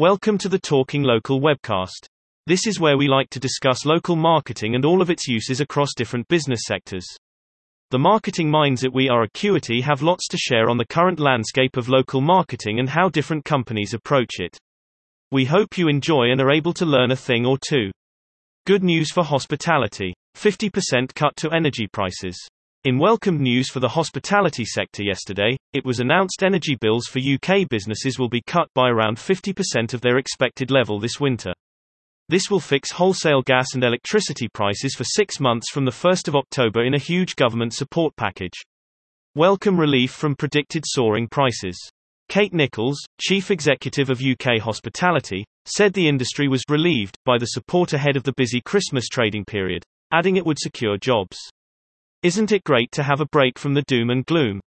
Welcome to the Talking Local webcast. This is where we like to discuss local marketing and all of its uses across different business sectors. The marketing minds at We Are Acuity have lots to share on the current landscape of local marketing and how different companies approach it. We hope you enjoy and are able to learn a thing or two. Good news for hospitality 50% cut to energy prices. In welcome news for the hospitality sector yesterday, it was announced energy bills for UK businesses will be cut by around 50% of their expected level this winter. This will fix wholesale gas and electricity prices for six months from the 1st of October in a huge government support package. Welcome relief from predicted soaring prices. Kate Nicholls, chief executive of UK Hospitality, said the industry was relieved by the support ahead of the busy Christmas trading period, adding it would secure jobs. Isn't it great to have a break from the doom and gloom?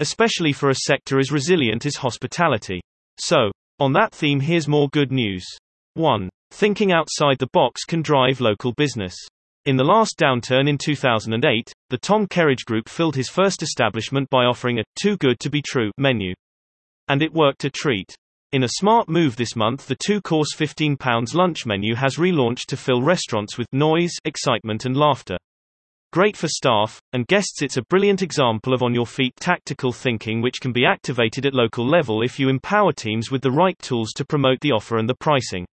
Especially for a sector as resilient as hospitality. So, on that theme, here's more good news. 1. Thinking outside the box can drive local business. In the last downturn in 2008, the Tom Kerridge Group filled his first establishment by offering a too good to be true menu. And it worked a treat. In a smart move this month, the two course £15 lunch menu has relaunched to fill restaurants with noise, excitement, and laughter. Great for staff and guests. It's a brilliant example of on your feet tactical thinking which can be activated at local level if you empower teams with the right tools to promote the offer and the pricing.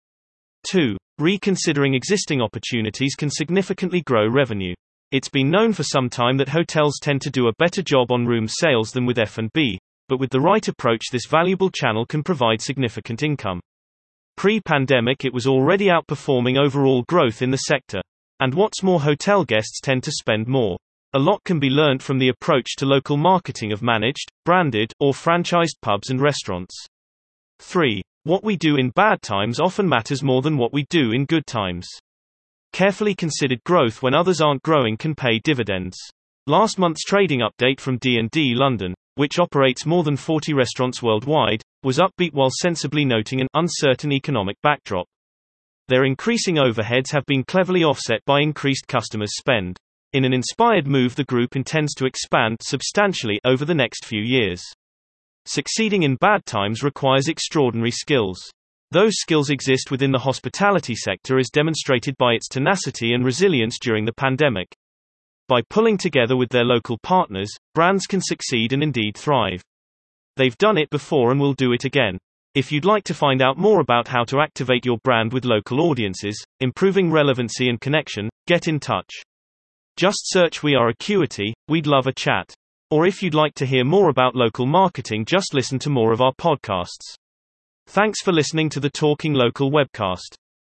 2. Reconsidering existing opportunities can significantly grow revenue. It's been known for some time that hotels tend to do a better job on room sales than with F&B, but with the right approach this valuable channel can provide significant income. Pre-pandemic it was already outperforming overall growth in the sector. And what's more hotel guests tend to spend more. A lot can be learnt from the approach to local marketing of managed, branded, or franchised pubs and restaurants. 3. What we do in bad times often matters more than what we do in good times. Carefully considered growth when others aren't growing can pay dividends. Last month's trading update from D&D London, which operates more than 40 restaurants worldwide, was upbeat while sensibly noting an uncertain economic backdrop. Their increasing overheads have been cleverly offset by increased customers' spend. In an inspired move, the group intends to expand substantially over the next few years. Succeeding in bad times requires extraordinary skills. Those skills exist within the hospitality sector as demonstrated by its tenacity and resilience during the pandemic. By pulling together with their local partners, brands can succeed and indeed thrive. They've done it before and will do it again. If you'd like to find out more about how to activate your brand with local audiences, improving relevancy and connection, get in touch. Just search We Are Acuity, we'd love a chat. Or if you'd like to hear more about local marketing, just listen to more of our podcasts. Thanks for listening to the Talking Local webcast.